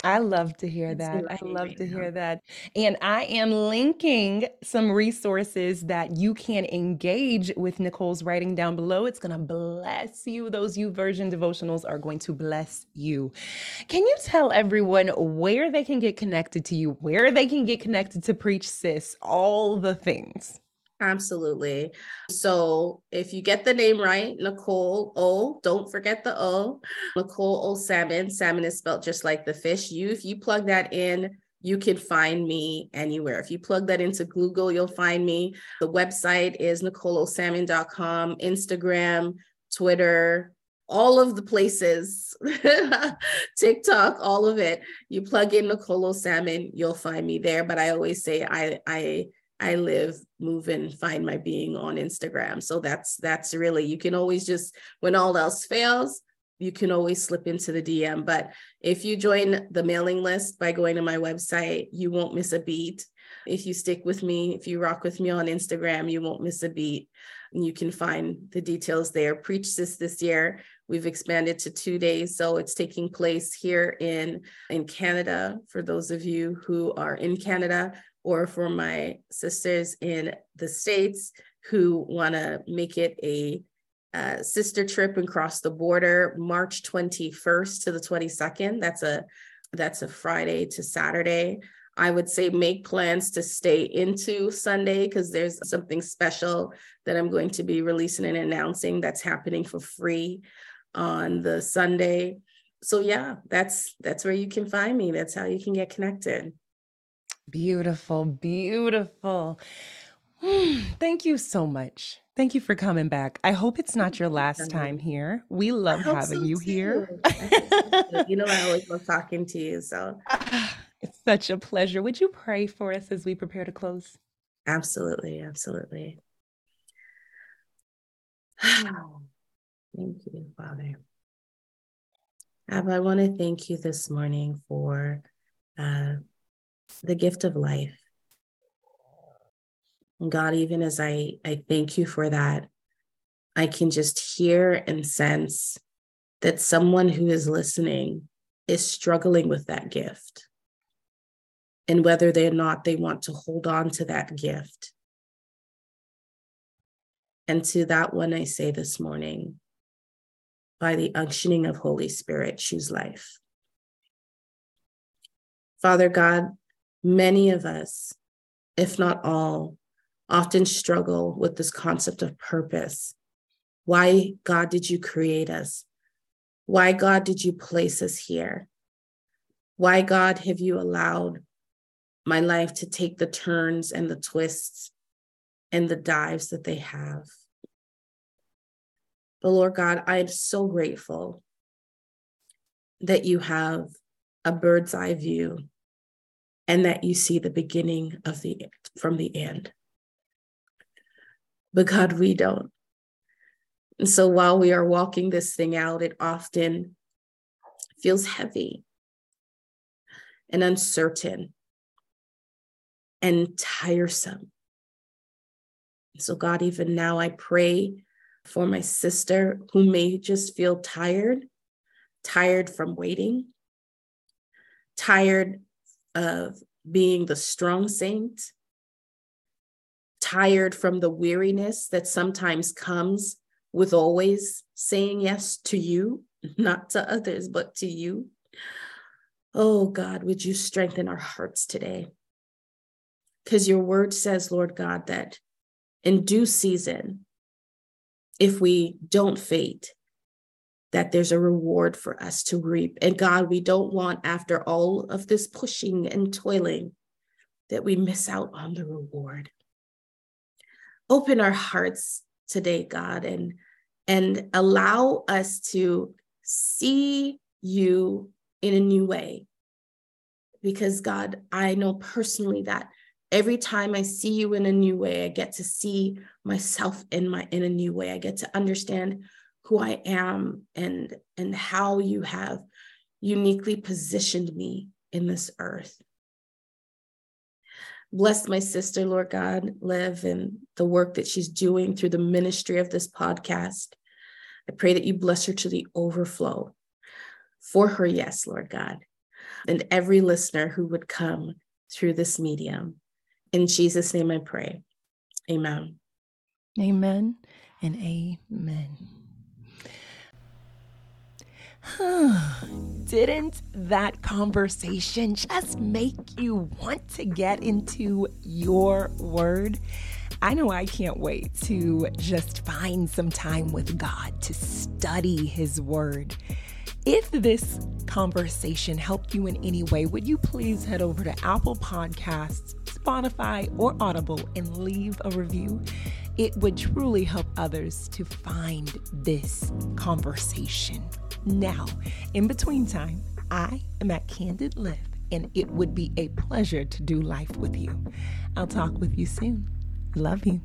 I love to hear that. I love to hear that. And I am linking some resources that you can engage with Nicole's writing down below. It's going to bless you. Those YouVersion devotionals are going to bless you. Can you tell everyone where they can get connected to you, where they can get connected to Preach Sis, all the things? Absolutely. So if you get the name right, Nicole O, don't forget the O, Nicole O Salmon. Salmon is spelled just like the fish. You, if you plug that in, you can find me anywhere. If you plug that into Google, you'll find me. The website is NicoleOSalmon.com, Instagram, Twitter, all of the places, TikTok, all of it. You plug in Nicole Salmon, you'll find me there. But I always say I I I live, move, and find my being on Instagram. So that's that's really you can always just when all else fails, you can always slip into the DM. But if you join the mailing list by going to my website, you won't miss a beat. If you stick with me, if you rock with me on Instagram, you won't miss a beat. And you can find the details there. Preach Sis this year. We've expanded to two days. So it's taking place here in, in Canada. For those of you who are in Canada, or for my sisters in the States who want to make it a uh, sister trip and cross the border March 21st to the 22nd. That's a that's a Friday to Saturday. I would say make plans to stay into Sunday because there's something special that I'm going to be releasing and announcing that's happening for free on the Sunday. So yeah, that's that's where you can find me. That's how you can get connected. Beautiful, beautiful. Thank you so much. Thank you for coming back. I hope it's not your last time here. We love having so you here. you know, I always love talking to you. So it's such a pleasure. Would you pray for us as we prepare to close? Absolutely. Absolutely. Thank you, Father. Abba, I want to thank you this morning for uh, the gift of life. And God, even as I, I thank you for that, I can just hear and sense that someone who is listening is struggling with that gift. And whether they're not, they want to hold on to that gift. And to that one, I say this morning, by the unctioning of Holy Spirit, choose life. Father God, many of us, if not all, often struggle with this concept of purpose. Why, God, did you create us? Why, God, did you place us here? Why, God, have you allowed my life to take the turns and the twists and the dives that they have? But Lord God, I am so grateful that you have a bird's eye view and that you see the beginning of the from the end. But God, we don't. And so while we are walking this thing out, it often feels heavy and uncertain and tiresome. So, God, even now, I pray for my sister who may just feel tired, tired from waiting, tired of being the strong saint, tired from the weariness that sometimes comes with always saying yes to you, not to others, but to you. Oh God, would you strengthen our hearts today? Because your word says, Lord God, that in due season, if we don't fade, that there's a reward for us to reap. And God, we don't want, after all of this pushing and toiling, that we miss out on the reward. Open our hearts today, God, and, and allow us to see you in a new way. Because, God, I know personally that every time I see you in a new way, I get to see myself in my in a new way. I get to understand who I am and and how you have uniquely positioned me in this earth. Bless my sister, Lord God, Liv, and the work that she's doing through the ministry of this podcast. I pray that you bless her to the overflow for her, yes, Lord God, and every listener who would come through this medium. In Jesus' name I pray. Amen. Amen and amen. Didn't that conversation just make you want to get into your word? I know I can't wait to just find some time with God to study His Word. If this conversation helped you in any way, would you please head over to Apple Podcasts, Spotify, or Audible and leave a review? It would truly help others to find this conversation. Now, in between time, I am at Candid Liv, and it would be a pleasure to do life with you. I'll talk with you soon. Love you.